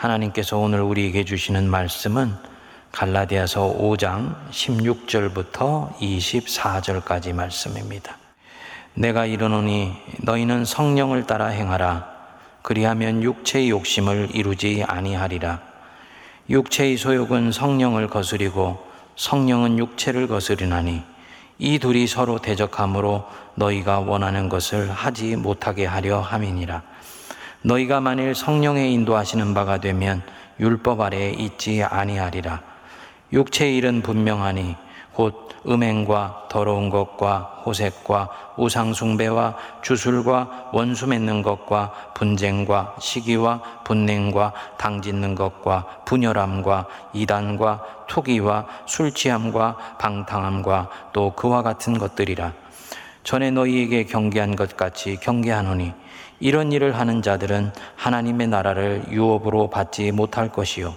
하나님께서 오늘 우리에게 주시는 말씀은 갈라디아서 5장 16절부터 24절까지 말씀입니다. 내가 이르노니 너희는 성령을 따라 행하라. 그리하면 육체의 욕심을 이루지 아니하리라. 육체의 소욕은 성령을 거스리고 성령은 육체를 거스리나니 이 둘이 서로 대적함으로 너희가 원하는 것을 하지 못하게 하려 함이니라 너희가 만일 성령의 인도하시는 바가 되면 율법 아래에 있지 아니하리라. 육체의 일은 분명하니 곧 음행과 더러운 것과 호색과 우상숭배와 주술과 원수 맺는 것과 분쟁과 시기와 분냉과 당짓는 것과 분열함과 이단과 투기와 술 취함과 방탕함과 또 그와 같은 것들이라. 전에 너희에게 경계한 것 같이 경계하노니 이런 일을 하는 자들은 하나님의 나라를 유업으로 받지 못할 것이요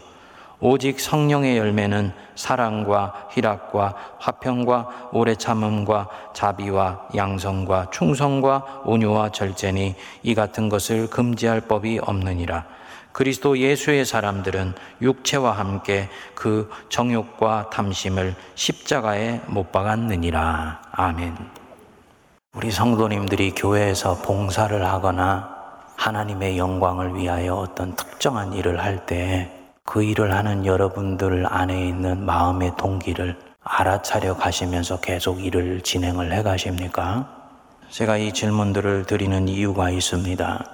오직 성령의 열매는 사랑과 희락과 화평과 오래 참음과 자비와 양성과 충성과 온유와 절제니 이 같은 것을 금지할 법이 없느니라. 그리스도 예수의 사람들은 육체와 함께 그 정욕과 탐심을 십자가에 못 박았느니라. 아멘. 우리 성도님들이 교회에서 봉사를 하거나 하나님의 영광을 위하여 어떤 특정한 일을 할 때 그 일을 하는 여러분들 안에 있는 마음의 동기를 알아차려 가시면서 계속 일을 진행을 해 가십니까? 제가 이 질문들을 드리는 이유가 있습니다.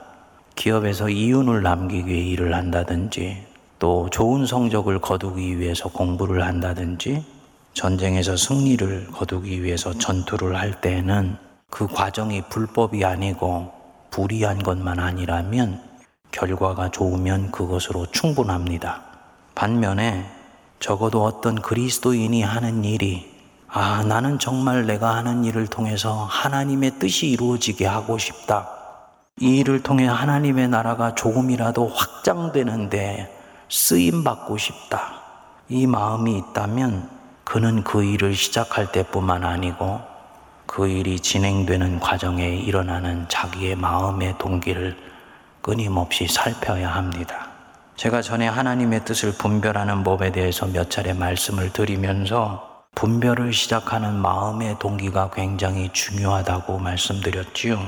기업에서 이윤을 남기기 위해 일을 한다든지 또 좋은 성적을 거두기 위해서 공부를 한다든지 전쟁에서 승리를 거두기 위해서 전투를 할 때에는 그 과정이 불법이 아니고 불이한 것만 아니라면 결과가 좋으면 그것으로 충분합니다. 반면에 적어도 어떤 그리스도인이 하는 일이 아, 나는 정말 내가 하는 일을 통해서 하나님의 뜻이 이루어지게 하고 싶다. 이 일을 통해 하나님의 나라가 조금이라도 확장되는데 쓰임 받고 싶다. 이 마음이 있다면 그는 그 일을 시작할 때뿐만 아니고 그 일이 진행되는 과정에 일어나는 자기의 마음의 동기를 끊임없이 살펴야 합니다. 제가 전에 하나님의 뜻을 분별하는 법에 대해서 몇 차례 말씀을 드리면서 분별을 시작하는 마음의 동기가 굉장히 중요하다고 말씀드렸지요.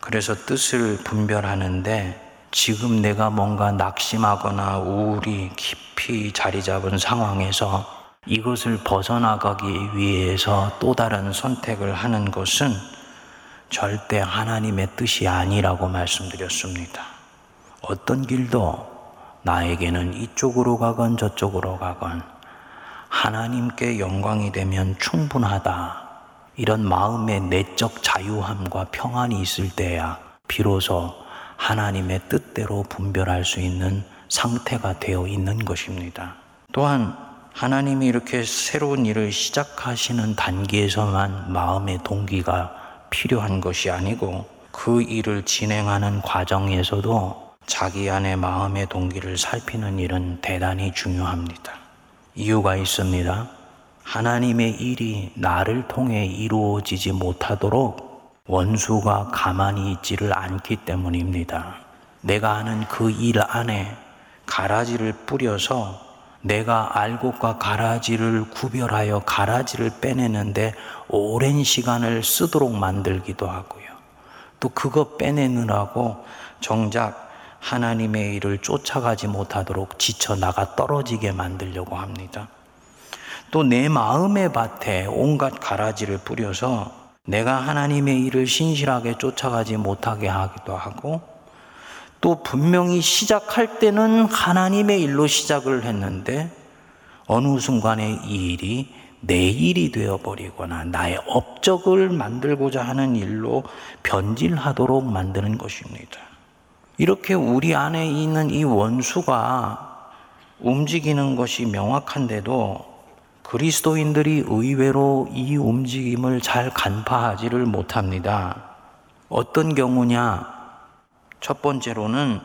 그래서 뜻을 분별하는데 지금 내가 뭔가 낙심하거나 우울이 깊이 자리 잡은 상황에서 이것을 벗어나가기 위해서 또 다른 선택을 하는 것은 절대 하나님의 뜻이 아니라고 말씀드렸습니다. 어떤 길도 나에게는 이쪽으로 가건 저쪽으로 가건 하나님께 영광이 되면 충분하다. 이런 마음의 내적 자유함과 평안이 있을 때야 비로소 하나님의 뜻대로 분별할 수 있는 상태가 되어 있는 것입니다. 또한 하나님이 이렇게 새로운 일을 시작하시는 단계에서만 마음의 동기가 필요한 것이 아니고 그 일을 진행하는 과정에서도 자기 안의 마음의 동기를 살피는 일은 대단히 중요합니다. 이유가 있습니다. 하나님의 일이 나를 통해 이루어지지 못하도록 원수가 가만히 있지를 않기 때문입니다. 내가 하는 그 일 안에 가라지를 뿌려서 내가 알곡과 가라지를 구별하여 가라지를 빼내는데 오랜 시간을 쓰도록 만들기도 하고요. 또 그거 빼내느라고 정작 하나님의 일을 쫓아가지 못하도록 지쳐 나가 떨어지게 만들려고 합니다. 또 내 마음의 밭에 온갖 가라지를 뿌려서 내가 하나님의 일을 신실하게 쫓아가지 못하게 하기도 하고 또 분명히 시작할 때는 하나님의 일로 시작을 했는데 어느 순간에 이 일이 내 일이 되어버리거나 나의 업적을 만들고자 하는 일로 변질하도록 만드는 것입니다. 이렇게 우리 안에 있는 이 원수가 움직이는 것이 명확한데도 그리스도인들이 의외로 이 움직임을 잘 간파하지를 못합니다. 어떤 경우냐? 첫 번째로는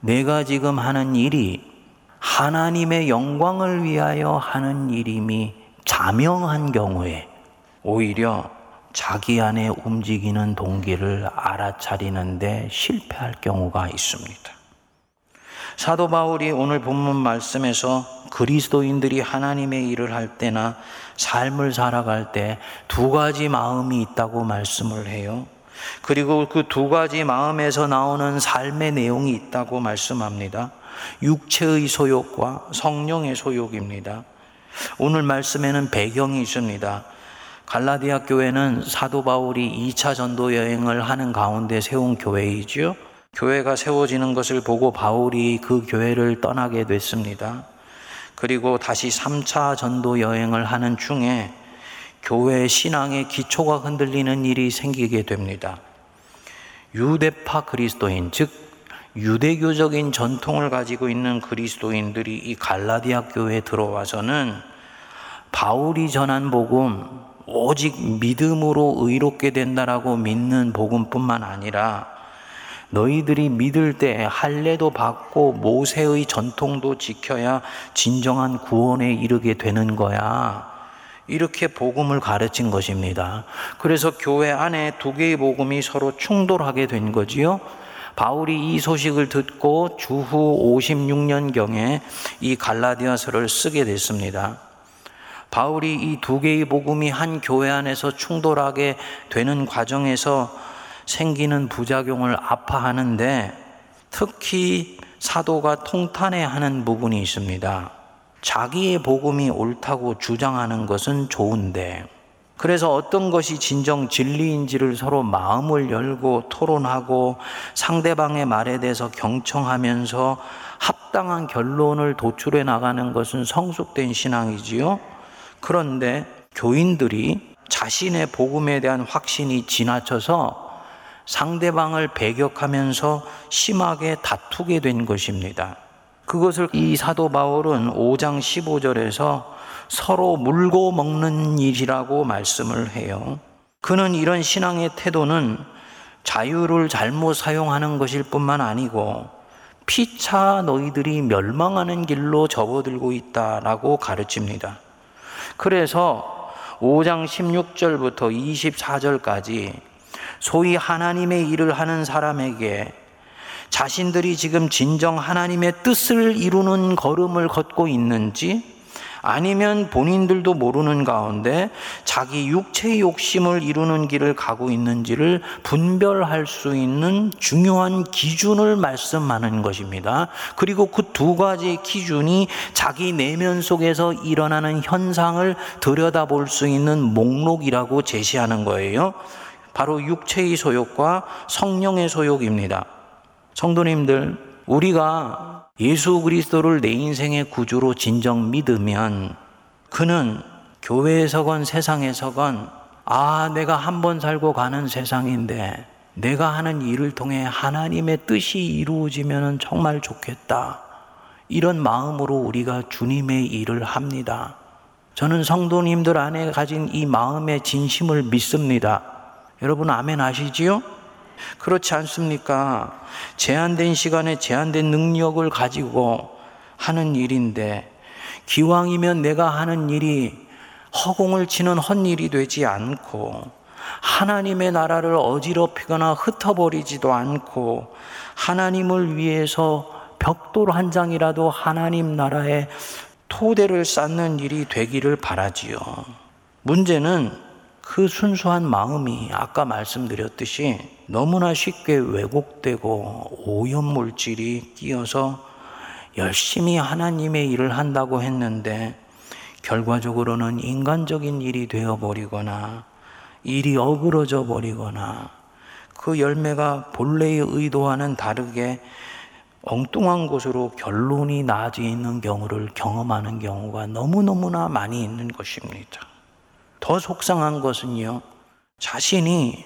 내가 지금 하는 일이 하나님의 영광을 위하여 하는 일임이 자명한 경우에 오히려 자기 안에 움직이는 동기를 알아차리는데 실패할 경우가 있습니다. 사도 바울이 오늘 본문 말씀에서 그리스도인들이 하나님의 일을 할 때나 삶을 살아갈 때 두 가지 마음이 있다고 말씀을 해요. 그리고 그 두 가지 마음에서 나오는 삶의 내용이 있다고 말씀합니다. 육체의 소욕과 성령의 소욕입니다. 오늘 말씀에는 배경이 있습니다. 갈라디아 교회는 사도 바울이 2차 전도 여행을 하는 가운데 세운 교회이지요. 교회가 세워지는 것을 보고 바울이 그 교회를 떠나게 됐습니다. 그리고 다시 3차 전도 여행을 하는 중에 교회 신앙의 기초가 흔들리는 일이 생기게 됩니다. 유대파 그리스도인, 즉 유대교적인 전통을 가지고 있는 그리스도인들이 이 갈라디아 교회에 들어와서는 바울이 전한 복음 오직 믿음으로 의롭게 된다라고 믿는 복음뿐만 아니라 너희들이 믿을 때 할례도 받고 모세의 전통도 지켜야 진정한 구원에 이르게 되는 거야. 이렇게 복음을 가르친 것입니다. 그래서 교회 안에 두 개의 복음이 서로 충돌하게 된 거지요. 바울이 이 소식을 듣고 주후 56년경에 이 갈라디아서를 쓰게 됐습니다. 바울이 이 두 개의 복음이 한 교회 안에서 충돌하게 되는 과정에서 생기는 부작용을 아파하는데 특히 사도가 통탄해 하는 부분이 있습니다. 자기의 복음이 옳다고 주장하는 것은 좋은데 그래서 어떤 것이 진정 진리인지를 서로 마음을 열고 토론하고 상대방의 말에 대해서 경청하면서 합당한 결론을 도출해 나가는 것은 성숙된 신앙이지요. 그런데 교인들이 자신의 복음에 대한 확신이 지나쳐서 상대방을 배격하면서 심하게 다투게 된 것입니다. 그것을 이 사도 바울은 5장 15절에서 서로 물고 먹는 일이라고 말씀을 해요. 그는 이런 신앙의 태도는 자유를 잘못 사용하는 것일 뿐만 아니고 피차 너희들이 멸망하는 길로 접어들고 있다라고 가르칩니다. 그래서 5장 16절부터 24절까지 소위 하나님의 일을 하는 사람에게 자신들이 지금 진정 하나님의 뜻을 이루는 걸음을 걷고 있는지 아니면 본인들도 모르는 가운데 자기 육체의 욕심을 이루는 길을 가고 있는지를 분별할 수 있는 중요한 기준을 말씀하는 것입니다. 그리고 그 두 가지 기준이 자기 내면 속에서 일어나는 현상을 들여다볼 수 있는 목록이라고 제시하는 거예요. 바로 육체의 소욕과 성령의 소욕입니다. 성도님들, 우리가 예수 그리스도를 내 인생의 구주로 진정 믿으면 그는 교회에서건 세상에서건 아, 내가 한 번 살고 가는 세상인데 내가 하는 일을 통해 하나님의 뜻이 이루어지면 정말 좋겠다. 이런 마음으로 우리가 주님의 일을 합니다. 저는 성도님들 안에 가진 이 마음의 진심을 믿습니다. 여러분 아멘 아시지요? 그렇지 않습니까? 제한된 시간에 제한된 능력을 가지고 하는 일인데 기왕이면 내가 하는 일이 허공을 치는 헛일이 되지 않고 하나님의 나라를 어지럽히거나 흩어버리지도 않고 하나님을 위해서 벽돌 한 장이라도 하나님 나라의 토대를 쌓는 일이 되기를 바라지요. 문제는 그 순수한 마음이 아까 말씀드렸듯이 너무나 쉽게 왜곡되고 오염물질이 끼어서 열심히 하나님의 일을 한다고 했는데 결과적으로는 인간적인 일이 되어버리거나 일이 어그러져 버리거나 그 열매가 본래의 의도와는 다르게 엉뚱한 곳으로 결론이 나지 있는 경우를 경험하는 경우가 너무너무나 많이 있는 것입니다. 더 속상한 것은요, 자신이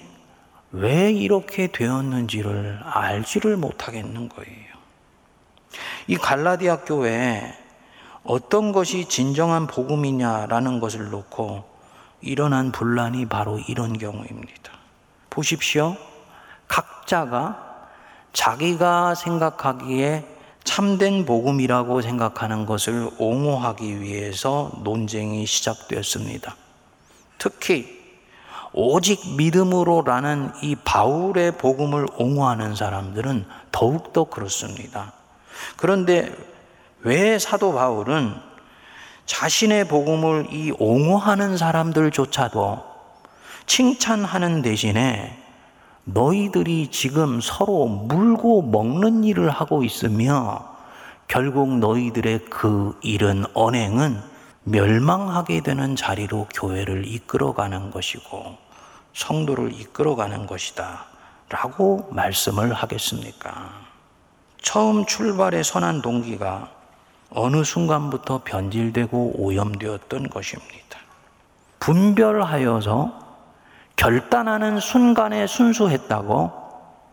왜 이렇게 되었는지를 알지를 못하겠는 거예요. 이 갈라디아 교회에 어떤 것이 진정한 복음이냐라는 것을 놓고 일어난 분란이 바로 이런 경우입니다. 보십시오. 각자가 자기가 생각하기에 참된 복음이라고 생각하는 것을 옹호하기 위해서 논쟁이 시작되었습니다. 특히 오직 믿음으로라는 이 바울의 복음을 옹호하는 사람들은 더욱더 그렇습니다. 그런데 왜 사도 바울은 자신의 복음을 이 옹호하는 사람들조차도 칭찬하는 대신에 너희들이 지금 서로 물고 먹는 일을 하고 있으며 결국 너희들의 그 일은 언행은 멸망하게 되는 자리로 교회를 이끌어가는 것이고 성도를 이끌어가는 것이다. 라고 말씀을 하겠습니까? 처음 출발의 선한 동기가 어느 순간부터 변질되고 오염되었던 것입니다. 분별하여서 결단하는 순간에 순수했다고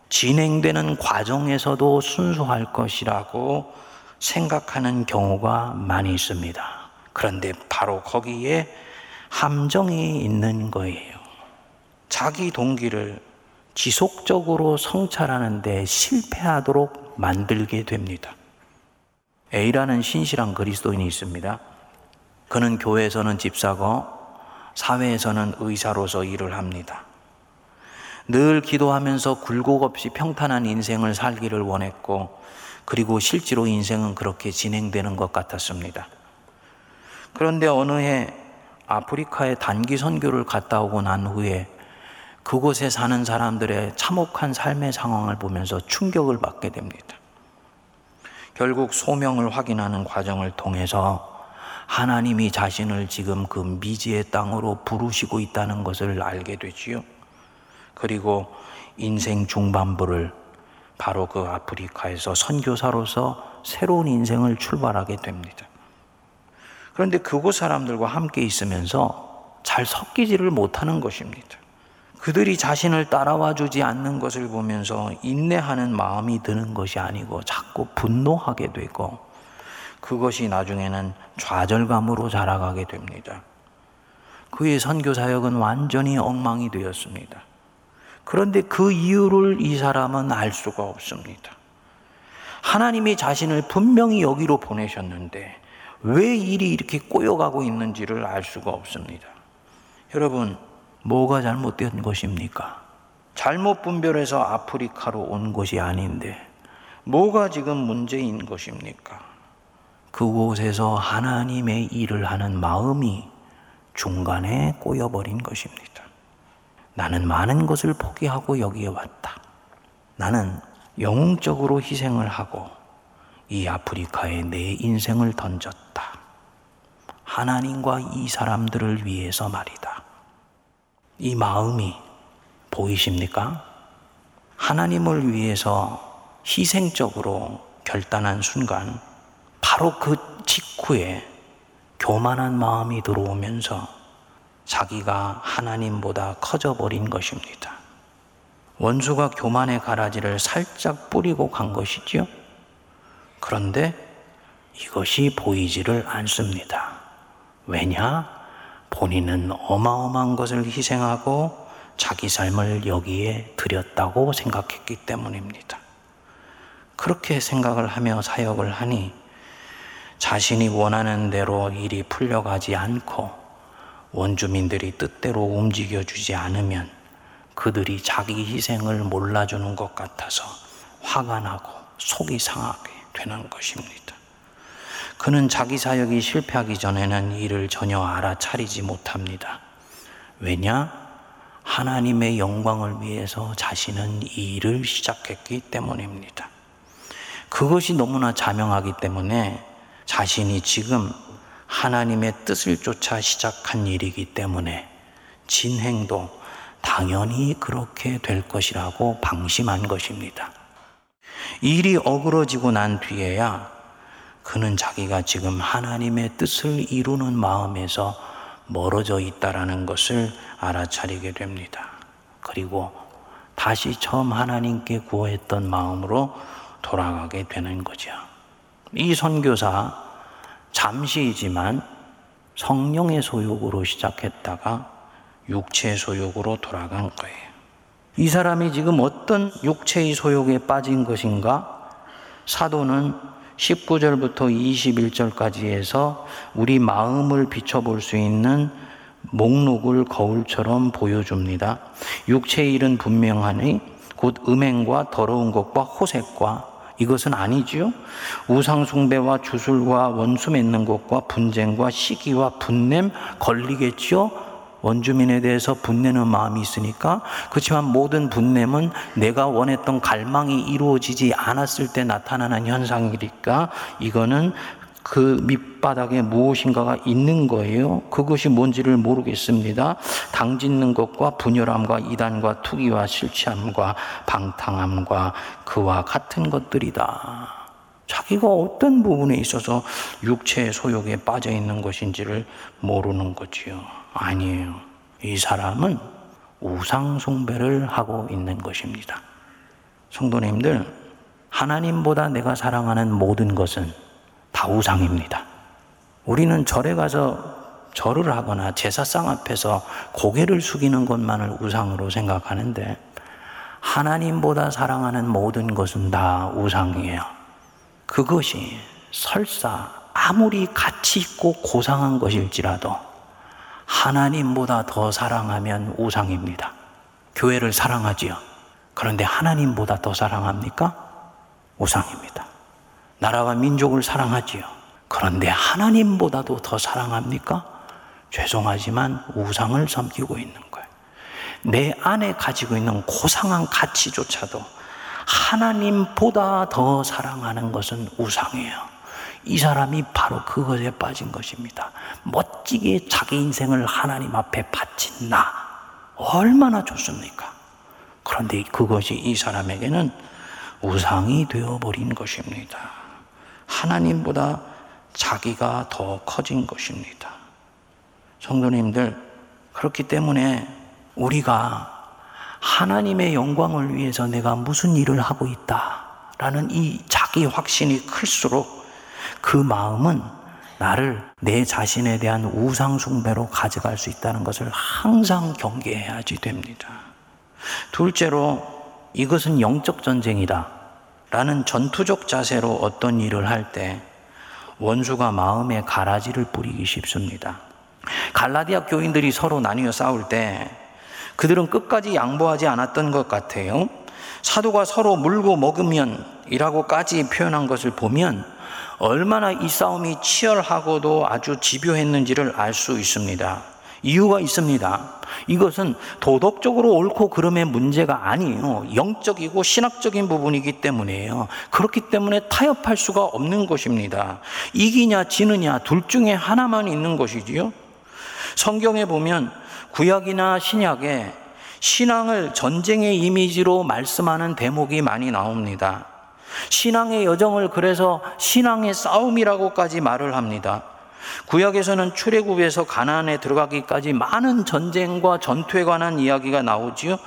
진행되는 과정에서도 순수할 것이라고 생각하는 경우가 많이 있습니다. 그런데 바로 거기에 함정이 있는 거예요. 자기 동기를 지속적으로 성찰하는데 실패하도록 만들게 됩니다. A라는 신실한 그리스도인이 있습니다. 그는 교회에서는 집사고 사회에서는 의사로서 일을 합니다. 늘 기도하면서 굴곡 없이 평탄한 인생을 살기를 원했고, 그리고 실제로 인생은 그렇게 진행되는 것 같았습니다. 그런데 어느 해 아프리카에 단기 선교를 갔다 오고 난 후에 그곳에 사는 사람들의 참혹한 삶의 상황을 보면서 충격을 받게 됩니다. 결국 소명을 확인하는 과정을 통해서 하나님이 자신을 지금 그 미지의 땅으로 부르시고 있다는 것을 알게 되지요. 그리고 인생 중반부를 바로 그 아프리카에서 선교사로서 새로운 인생을 출발하게 됩니다. 그런데 그곳 사람들과 함께 있으면서 잘 섞이지를 못하는 것입니다. 그들이 자신을 따라와 주지 않는 것을 보면서 인내하는 마음이 드는 것이 아니고 자꾸 분노하게 되고 그것이 나중에는 좌절감으로 자라가게 됩니다. 그의 선교 사역은 완전히 엉망이 되었습니다. 그런데 그 이유를 이 사람은 알 수가 없습니다. 하나님이 자신을 분명히 여기로 보내셨는데 왜 일이 이렇게 꼬여가고 있는지를 알 수가 없습니다. 여러분, 뭐가 잘못된 것입니까? 잘못 분별해서 아프리카로 온 것이 아닌데 뭐가 지금 문제인 것입니까? 그곳에서 하나님의 일을 하는 마음이 중간에 꼬여버린 것입니다. 나는 많은 것을 포기하고 여기에 왔다. 나는 영웅적으로 희생을 하고 이 아프리카에 내 인생을 던졌다. 하나님과 이 사람들을 위해서 말이다. 이 마음이 보이십니까? 하나님을 위해서 희생적으로 결단한 순간, 바로 그 직후에 교만한 마음이 들어오면서 자기가 하나님보다 커져버린 것입니다. 원수가 교만의 가라지를 살짝 뿌리고 간 것이지요. 그런데 이것이 보이지를 않습니다. 왜냐? 본인은 어마어마한 것을 희생하고 자기 삶을 여기에 드렸다고 생각했기 때문입니다. 그렇게 생각을 하며 사역을 하니 자신이 원하는 대로 일이 풀려가지 않고 원주민들이 뜻대로 움직여주지 않으면 그들이 자기 희생을 몰라주는 것 같아서 화가 나고 속이 상하게 되는 것입니다. 그는 자기 사역이 실패하기 전에는 이를 전혀 알아차리지 못합니다. 왜냐? 하나님의 영광을 위해서 자신은 이 일을 시작했기 때문입니다. 그것이 너무나 자명하기 때문에 자신이 지금 하나님의 뜻을 쫓아 시작한 일이기 때문에 진행도 당연히 그렇게 될 것이라고 방심한 것입니다. 일이 어그러지고 난 뒤에야 그는 자기가 지금 하나님의 뜻을 이루는 마음에서 멀어져 있다라는 것을 알아차리게 됩니다. 그리고 다시 처음 하나님께 구했던 마음으로 돌아가게 되는 거죠. 이 선교사 잠시이지만 성령의 소욕으로 시작했다가 육체의 소욕으로 돌아간 거예요. 이 사람이 지금 어떤 육체의 소욕에 빠진 것인가? 사도는 19절부터 21절까지 해서 우리 마음을 비춰볼 수 있는 목록을 거울처럼 보여줍니다. 육체의 일은 분명하니 곧 음행과 더러운 것과 호색과 이것은 아니지요. 우상숭배와 주술과 원수 맺는 것과 분쟁과 시기와 분냄 걸리겠지요. 원주민에 대해서 분내는 마음이 있으니까 그렇지만 모든 분냄은 내가 원했던 갈망이 이루어지지 않았을 때 나타나는 현상이니까 이거는 그 밑바닥에 무엇인가가 있는 거예요. 그것이 뭔지를 모르겠습니다. 당 짓는 것과 분열함과 이단과 투기와 실취함과 방탕함과 그와 같은 것들이다. 자기가 어떤 부분에 있어서 육체의 소욕에 빠져 있는 것인지를 모르는 거지요. 아니에요. 이 사람은 우상숭배를 하고 있는 것입니다. 성도님들, 하나님보다 내가 사랑하는 모든 것은 다 우상입니다. 우리는 절에 가서 절을 하거나 제사상 앞에서 고개를 숙이는 것만을 우상으로 생각하는데 하나님보다 사랑하는 모든 것은 다 우상이에요. 그것이 설사 아무리 가치 있고 고상한 것일지라도 하나님보다 더 사랑하면 우상입니다. 교회를 사랑하지요. 그런데 하나님보다 더 사랑합니까? 우상입니다. 나라와 민족을 사랑하지요. 그런데 하나님보다도 더 사랑합니까? 죄송하지만 우상을 섬기고 있는 거예요. 내 안에 가지고 있는 고상한 가치조차도 하나님보다 더 사랑하는 것은 우상이에요. 이 사람이 바로 그것에 빠진 것입니다. 멋지게 자기 인생을 하나님 앞에 바친 나. 얼마나 좋습니까? 그런데 그것이 이 사람에게는 우상이 되어버린 것입니다. 하나님보다 자기가 더 커진 것입니다. 성도님들, 그렇기 때문에 우리가 하나님의 영광을 위해서 내가 무슨 일을 하고 있다 라는 이 자기 확신이 클수록 그 마음은 나를 내 자신에 대한 우상숭배로 가져갈 수 있다는 것을 항상 경계해야지 됩니다. 둘째로 이것은 영적 전쟁이다. 라는 전투적 자세로 어떤 일을 할 때 원수가 마음에 가라지를 뿌리기 쉽습니다. 갈라디아 교인들이 서로 나뉘어 싸울 때 그들은 끝까지 양보하지 않았던 것 같아요. 사도가 서로 물고 먹으면 이라고까지 표현한 것을 보면 얼마나 이 싸움이 치열하고도 아주 집요했는지를 알 수 있습니다. 이유가 있습니다. 이것은 도덕적으로 옳고 그름의 문제가 아니에요. 영적이고 신학적인 부분이기 때문에요. 그렇기 때문에 타협할 수가 없는 것입니다. 이기냐 지느냐 둘 중에 하나만 있는 것이지요. 성경에 보면 구약이나 신약에 신앙을 전쟁의 이미지로 말씀하는 대목이 많이 나옵니다. 신앙의 여정을 그래서 신앙의 싸움이라고까지 말을 합니다. 구약에서는 출애굽에서 가나안에 들어가기까지 많은 전쟁과 전투에 관한 이야기가 나오지요.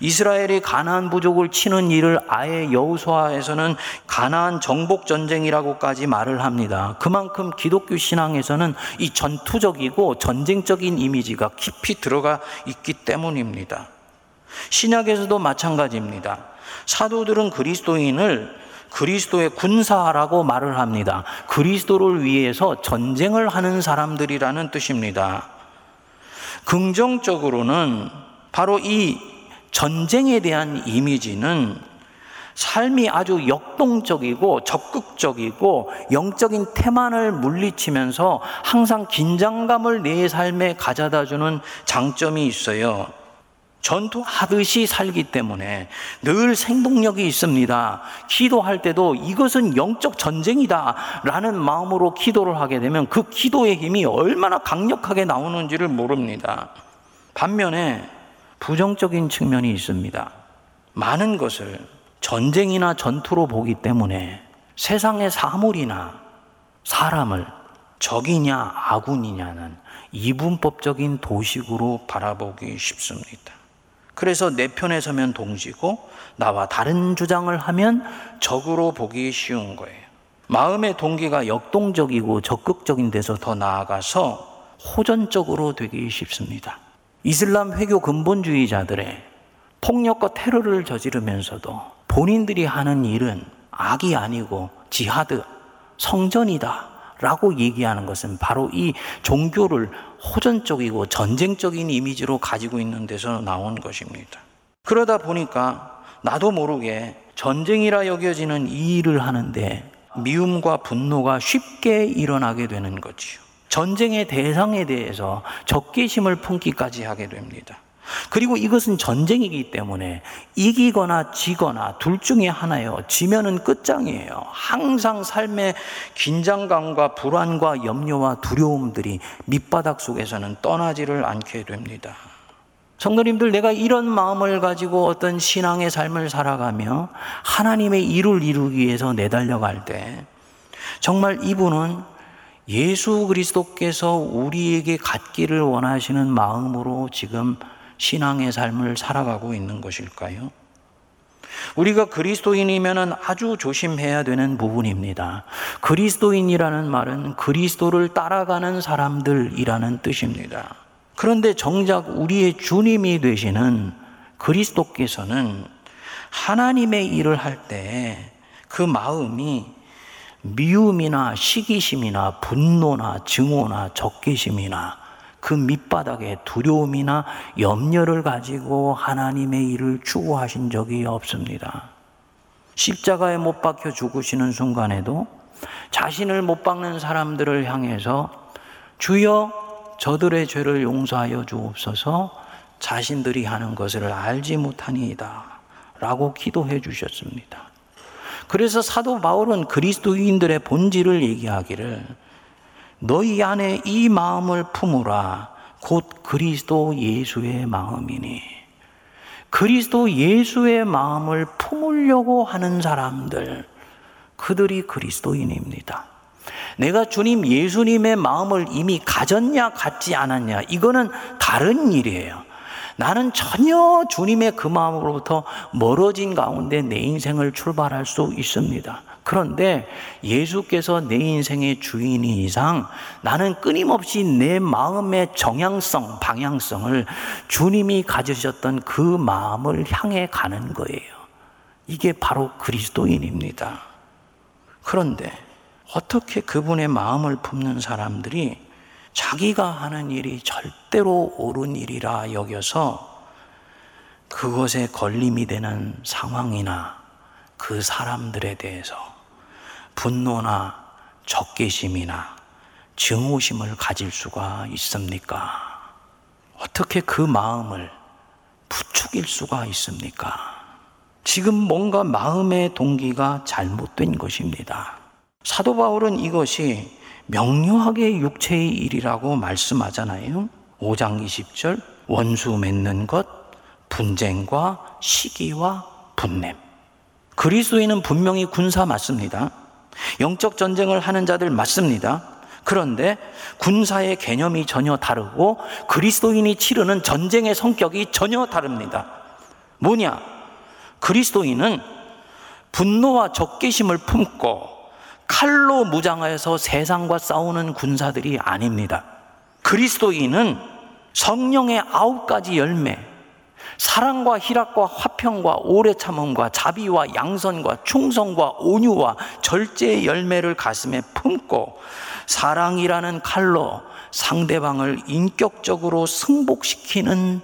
이스라엘이 가나안 부족을 치는 일을 아예 여호수아에서는 가나안 정복 전쟁이라고까지 말을 합니다. 그만큼 기독교 신앙에서는 이 전투적이고 전쟁적인 이미지가 깊이 들어가 있기 때문입니다. 신약에서도 마찬가지입니다. 사도들은 그리스도인을 그리스도의 군사라고 말을 합니다. 그리스도를 위해서 전쟁을 하는 사람들이라는 뜻입니다. 긍정적으로는 바로 이 전쟁에 대한 이미지는 삶이 아주 역동적이고 적극적이고 영적인 태만을 물리치면서 항상 긴장감을 내 삶에 가져다 주는 장점이 있어요. 전투하듯이 살기 때문에 늘 생동력이 있습니다. 기도할 때도 이것은 영적 전쟁이다 라는 마음으로 기도를 하게 되면 그 기도의 힘이 얼마나 강력하게 나오는지를 모릅니다. 반면에 부정적인 측면이 있습니다. 많은 것을 전쟁이나 전투로 보기 때문에 세상의 사물이나 사람을 적이냐 아군이냐는 이분법적인 도식으로 바라보기 쉽습니다. 그래서 내 편에 서면 동지고 나와 다른 주장을 하면 적으로 보기 쉬운 거예요. 마음의 동기가 역동적이고 적극적인 데서 더 나아가서 호전적으로 되기 쉽습니다. 이슬람 회교 근본주의자들의 폭력과 테러를 저지르면서도 본인들이 하는 일은 악이 아니고 지하드, 성전이다. 라고 얘기하는 것은 바로 이 종교를 호전적이고 전쟁적인 이미지로 가지고 있는 데서 나온 것입니다. 그러다 보니까 나도 모르게 전쟁이라 여겨지는 이 일을 하는데 미움과 분노가 쉽게 일어나게 되는 거지요. 전쟁의 대상에 대해서 적개심을 품기까지 하게 됩니다. 그리고 이것은 전쟁이기 때문에 이기거나 지거나 둘 중에 하나예요. 지면은 끝장이에요. 항상 삶의 긴장감과 불안과 염려와 두려움들이 밑바닥 속에서는 떠나지를 않게 됩니다. 성도님들, 내가 이런 마음을 가지고 어떤 신앙의 삶을 살아가며 하나님의 일을 이루기 위해서 내달려갈 때 정말 이분은 예수 그리스도께서 우리에게 갖기를 원하시는 마음으로 지금 신앙의 삶을 살아가고 있는 것일까요? 우리가 그리스도인이면 아주 조심해야 되는 부분입니다. 그리스도인이라는 말은 그리스도를 따라가는 사람들이라는 뜻입니다. 그런데 정작 우리의 주님이 되시는 그리스도께서는 하나님의 일을 할 때 그 마음이 미움이나 시기심이나 분노나 증오나 적개심이나 그 밑바닥에 두려움이나 염려를 가지고 하나님의 일을 추구하신 적이 없습니다. 십자가에 못 박혀 죽으시는 순간에도 자신을 못 박는 사람들을 향해서 주여 저들의 죄를 용서하여 주옵소서 자신들이 하는 것을 알지 못하니이다. 라고 기도해 주셨습니다. 그래서 사도 바울은 그리스도인들의 본질을 얘기하기를 너희 안에 이 마음을 품으라. 곧 그리스도 예수의 마음이니. 그리스도 예수의 마음을 품으려고 하는 사람들, 그들이 그리스도인입니다. 내가 주님 예수님의 마음을 이미 가졌냐, 갖지 않았냐, 이거는 다른 일이에요. 나는 전혀 주님의 그 마음으로부터 멀어진 가운데 내 인생을 출발할 수 있습니다. 그런데 예수께서 내 인생의 주인이 이상 나는 끊임없이 내 마음의 정향성, 방향성을 주님이 가지셨던 그 마음을 향해 가는 거예요. 이게 바로 그리스도인입니다. 그런데 어떻게 그분의 마음을 품는 사람들이 자기가 하는 일이 절대로 옳은 일이라 여겨서 그것에 걸림이 되는 상황이나 그 사람들에 대해서 분노나 적개심이나 증오심을 가질 수가 있습니까? 어떻게 그 마음을 부추길 수가 있습니까? 지금 뭔가 마음의 동기가 잘못된 것입니다. 사도 바울은 이것이 명료하게 육체의 일이라고 말씀하잖아요. 5장 20절, 원수 맺는 것, 분쟁과 시기와 분냄. 그리스도인은 분명히 군사 맞습니다. 영적 전쟁을 하는 자들 맞습니다. 그런데 군사의 개념이 전혀 다르고 그리스도인이 치르는 전쟁의 성격이 전혀 다릅니다. 뭐냐? 그리스도인은 분노와 적개심을 품고 칼로 무장하여서 세상과 싸우는 군사들이 아닙니다. 그리스도인은 성령의 아홉 가지 열매, 사랑과 희락과 화평과 오래 참음과 자비와 양선과 충성과 온유와 절제의 열매를 가슴에 품고 사랑이라는 칼로 상대방을 인격적으로 승복시키는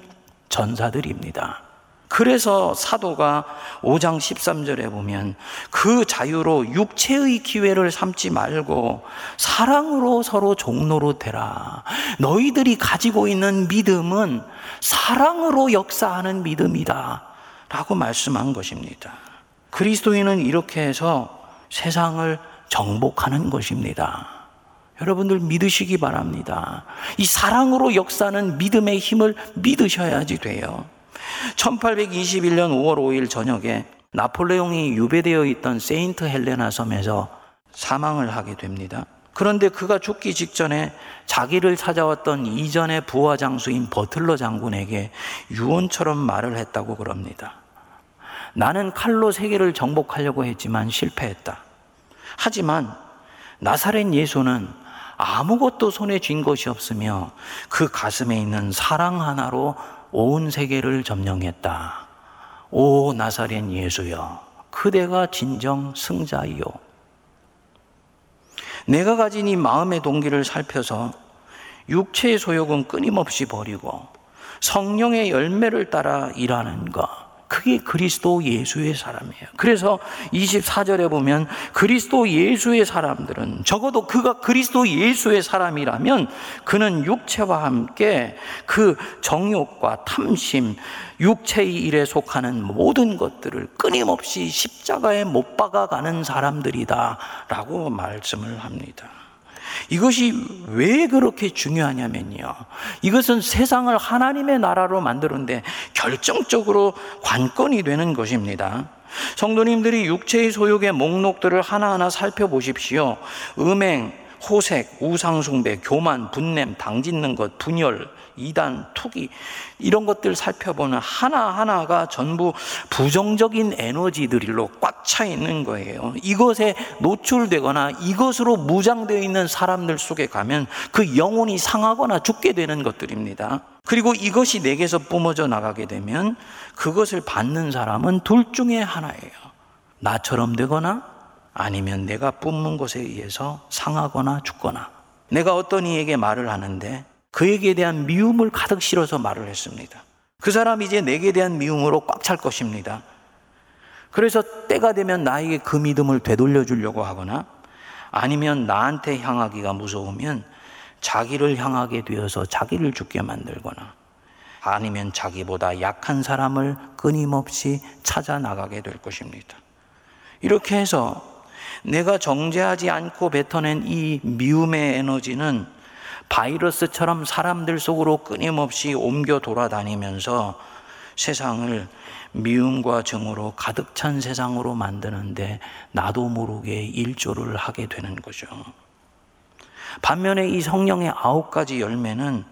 전사들입니다. 그래서 사도가 5장 13절에 보면 그 자유로 육체의 기회를 삼지 말고 사랑으로 서로 종로로 되라. 너희들이 가지고 있는 믿음은 사랑으로 역사하는 믿음이다. 라고 말씀한 것입니다. 그리스도인은 이렇게 해서 세상을 정복하는 것입니다. 여러분들 믿으시기 바랍니다. 이 사랑으로 역사하는 믿음의 힘을 믿으셔야지 돼요. 1821년 5월 5일 저녁에 나폴레옹이 유배되어 있던 세인트 헬레나 섬에서 사망을 하게 됩니다. 그런데 그가 죽기 직전에 자기를 찾아왔던 이전의 부하 장수인 버틀러 장군에게 유언처럼 말을 했다고 그럽니다. 나는 칼로 세계를 정복하려고 했지만 실패했다. 하지만 나사렛 예수는 아무것도 손에 쥔 것이 없으며 그 가슴에 있는 사랑 하나로 온 세계를 점령했다. 오 나사렛 예수여, 그대가 진정 승자이요. 내가 가진 이 마음의 동기를 살펴서 육체의 소욕은 끊임없이 버리고 성령의 열매를 따라 일하는 것. 그게 그리스도 예수의 사람이에요. 그래서 24절에 보면 그리스도 예수의 사람들은 적어도 그가 그리스도 예수의 사람이라면 그는 육체와 함께 그 정욕과 탐심, 육체의 일에 속하는 모든 것들을 끊임없이 십자가에 못 박아가는 사람들이다. 라고 말씀을 합니다. 이것이 왜 그렇게 중요하냐면요. 이것은 세상을 하나님의 나라로 만드는데 결정적으로 관건이 되는 것입니다. 성도님들이 육체의 소욕의 목록들을 하나하나 살펴보십시오. 음행, 호색, 우상숭배, 교만, 분냄, 당짓는 것, 분열, 이단, 투기 이런 것들 살펴보는 하나하나가 전부 부정적인 에너지들로 꽉 차 있는 거예요. 이것에 노출되거나 이것으로 무장되어 있는 사람들 속에 가면 그 영혼이 상하거나 죽게 되는 것들입니다. 그리고 이것이 내게서 뿜어져 나가게 되면 그것을 받는 사람은 둘 중에 하나예요. 나처럼 되거나 아니면 내가 뿜는 것에 의해서 상하거나 죽거나 내가 어떤 이에게 말을 하는데 그에게 대한 미움을 가득 실어서 말을 했습니다. 그 사람이 이제 내게 대한 미움으로 꽉 찰 것입니다. 그래서 때가 되면 나에게 그 믿음을 되돌려 주려고 하거나 아니면 나한테 향하기가 무서우면 자기를 향하게 되어서 자기를 죽게 만들거나 아니면 자기보다 약한 사람을 끊임없이 찾아 나가게 될 것입니다. 이렇게 해서 내가 정제하지 않고 뱉어낸 이 미움의 에너지는 바이러스처럼 사람들 속으로 끊임없이 옮겨 돌아다니면서 세상을 미움과 정으로 가득 찬 세상으로 만드는데 나도 모르게 일조를 하게 되는 거죠. 반면에 이 성령의 아홉 가지 열매는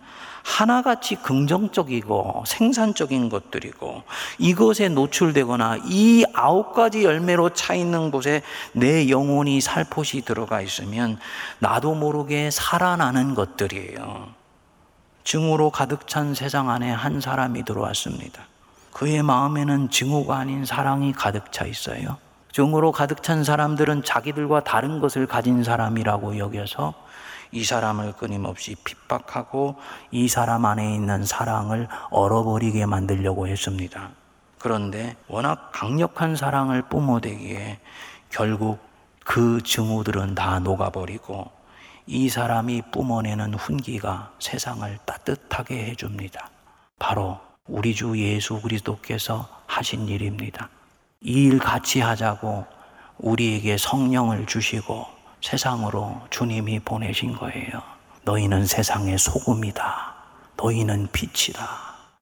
하나같이 긍정적이고 생산적인 것들이고 이것에 노출되거나 이 아홉 가지 열매로 차 있는 곳에 내 영혼이 살포시 들어가 있으면 나도 모르게 살아나는 것들이에요. 증오로 가득 찬 세상 안에 한 사람이 들어왔습니다. 그의 마음에는 증오가 아닌 사랑이 가득 차 있어요. 증오로 가득 찬 사람들은 자기들과 다른 것을 가진 사람이라고 여겨서 이 사람을 끊임없이 핍박하고 이 사람 안에 있는 사랑을 얼어버리게 만들려고 했습니다. 그런데 워낙 강력한 사랑을 뿜어대기에 결국 그 증오들은 다 녹아버리고 이 사람이 뿜어내는 훈기가 세상을 따뜻하게 해줍니다. 바로 우리 주 예수 그리스도께서 하신 일입니다. 이 일 같이 하자고 우리에게 성령을 주시고 세상으로 주님이 보내신 거예요. 너희는 세상의 소금이다. 너희는 빛이다.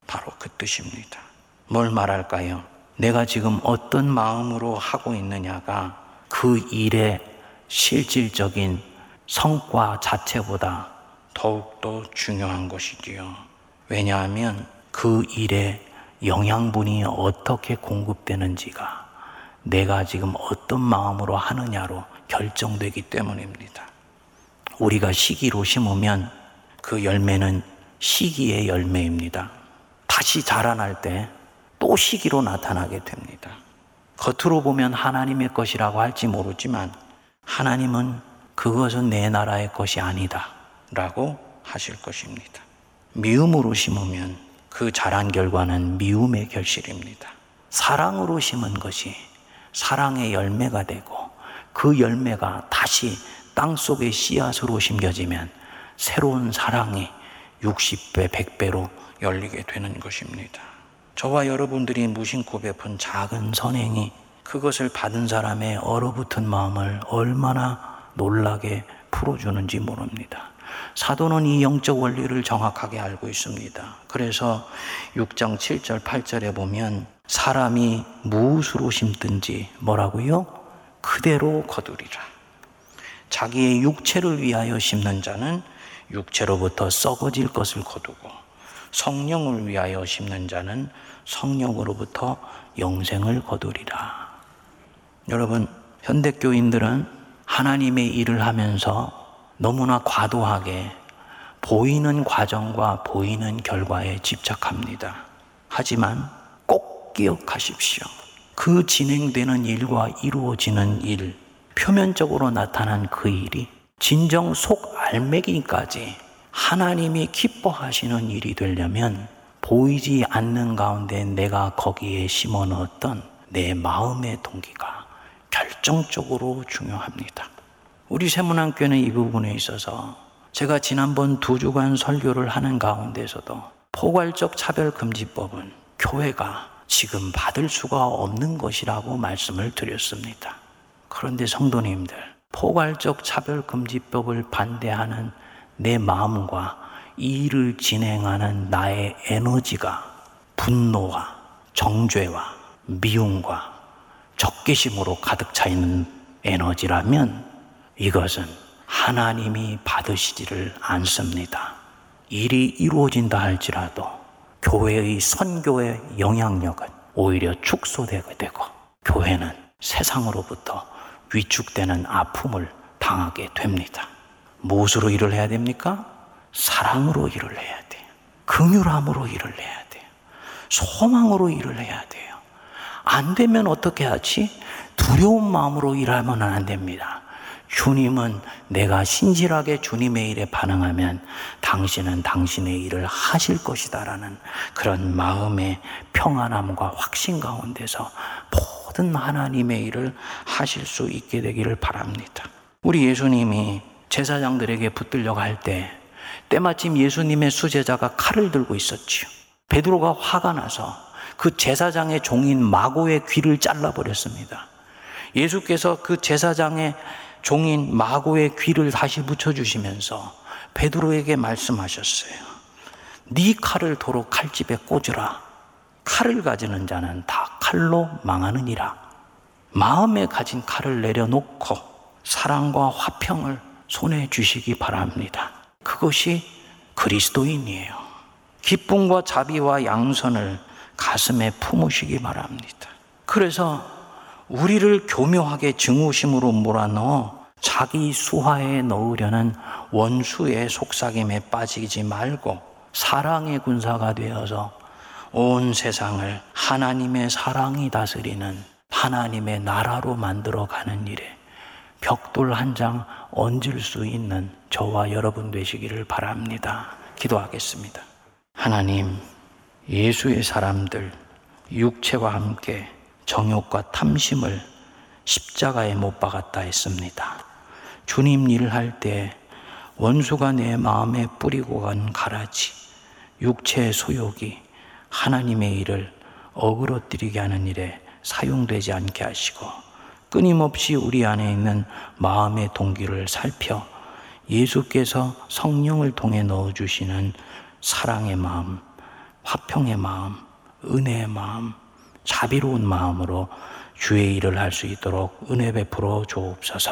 바로 그 뜻입니다. 뭘 말할까요? 내가 지금 어떤 마음으로 하고 있느냐가 그 일의 실질적인 성과 자체보다 더욱더 중요한 것이지요. 왜냐하면 그 일의 영양분이 어떻게 공급되는지가 내가 지금 어떤 마음으로 하느냐로 결정되기 때문입니다. 우리가 시기로 심으면 그 열매는 시기의 열매입니다. 다시 자라날 때 또 시기로 나타나게 됩니다. 겉으로 보면 하나님의 것이라고 할지 모르지만 하나님은 그것은 내 나라의 것이 아니다. 라고 하실 것입니다. 미움으로 심으면 그 자란 결과는 미움의 결실입니다. 사랑으로 심은 것이 사랑의 열매가 되고 그 열매가 다시 땅 속의 씨앗으로 심겨지면 새로운 사랑이 60배, 100배로 열리게 되는 것입니다. 저와 여러분들이 무심코 베푼 작은 선행이 그것을 받은 사람의 얼어붙은 마음을 얼마나 놀라게 풀어주는지 모릅니다. 사도는 이 영적 원리를 정확하게 알고 있습니다. 그래서 6장 7절, 8절에 보면 사람이 무엇으로 심든지 뭐라고요? 그대로 거두리라. 자기의 육체를 위하여 심는 자는 육체로부터 썩어질 것을 거두고 성령을 위하여 심는 자는 성령으로부터 영생을 거두리라. 여러분, 현대교인들은 하나님의 일을 하면서 너무나 과도하게 보이는 과정과 보이는 결과에 집착합니다. 하지만 꼭 기억하십시오. 그 진행되는 일과 이루어지는 일, 표면적으로 나타난 그 일이 진정 속 알매기까지 하나님이 기뻐하시는 일이 되려면 보이지 않는 가운데 내가 거기에 심어 넣었던 내 마음의 동기가 결정적으로 중요합니다. 우리 세문안교는 이 부분에 있어서 제가 지난번 두 주간 설교를 하는 가운데서도 포괄적 차별금지법은 교회가 지금 받을 수가 없는 것이라고 말씀을 드렸습니다. 그런데 성도님들, 포괄적 차별금지법을 반대하는 내 마음과 이 일을 진행하는 나의 에너지가 분노와 정죄와 미움과 적개심으로 가득 차 있는 에너지라면 이것은 하나님이 받으시지를 않습니다. 일이 이루어진다 할지라도 교회의 선교의 영향력은 오히려 축소되게 되고 교회는 세상으로부터 위축되는 아픔을 당하게 됩니다. 무엇으로 일을 해야 됩니까? 사랑으로 일을 해야 돼요. 긍휼함으로 일을 해야 돼요. 소망으로 일을 해야 돼요. 안 되면 어떻게 하지? 두려운 마음으로 일하면 안 됩니다. 주님은 내가 신실하게 주님의 일에 반응하면 당신은 당신의 일을 하실 것이다라는 그런 마음의 평안함과 확신 가운데서 모든 하나님의 일을 하실 수 있게 되기를 바랍니다. 우리 예수님이 제사장들에게 붙들려고 할 때 때마침 예수님의 수제자가 칼을 들고 있었지요. 베드로가 화가 나서 그 제사장의 종인 마고의 귀를 잘라버렸습니다. 예수께서 그 제사장의 종인 마고의 귀를 다시 붙여주시면서 베드로에게 말씀하셨어요. 네 칼을 도로 칼집에 꽂으라. 칼을 가지는 자는 다 칼로 망하느니라. 마음에 가진 칼을 내려놓고 사랑과 화평을 손에 주시기 바랍니다. 그것이 그리스도인이에요. 기쁨과 자비와 양선을 가슴에 품으시기 바랍니다. 그래서 우리를 교묘하게 증오심으로 몰아넣어 자기 수하에 넣으려는 원수의 속삭임에 빠지지 말고 사랑의 군사가 되어서 온 세상을 하나님의 사랑이 다스리는 하나님의 나라로 만들어 가는 일에 벽돌 한 장 얹을 수 있는 저와 여러분 되시기를 바랍니다. 기도하겠습니다. 하나님, 예수의 사람들, 육체와 함께 정욕과 탐심을 십자가에 못 박았다 했습니다. 주님 일을 할 때 원수가 내 마음에 뿌리고 간 가라지, 육체의 소욕이 하나님의 일을 어그러뜨리게 하는 일에 사용되지 않게 하시고 끊임없이 우리 안에 있는 마음의 동기를 살펴 예수께서 성령을 통해 넣어주시는 사랑의 마음, 화평의 마음, 은혜의 마음, 자비로운 마음으로 주의 일을 할 수 있도록 은혜 베풀어 주옵소서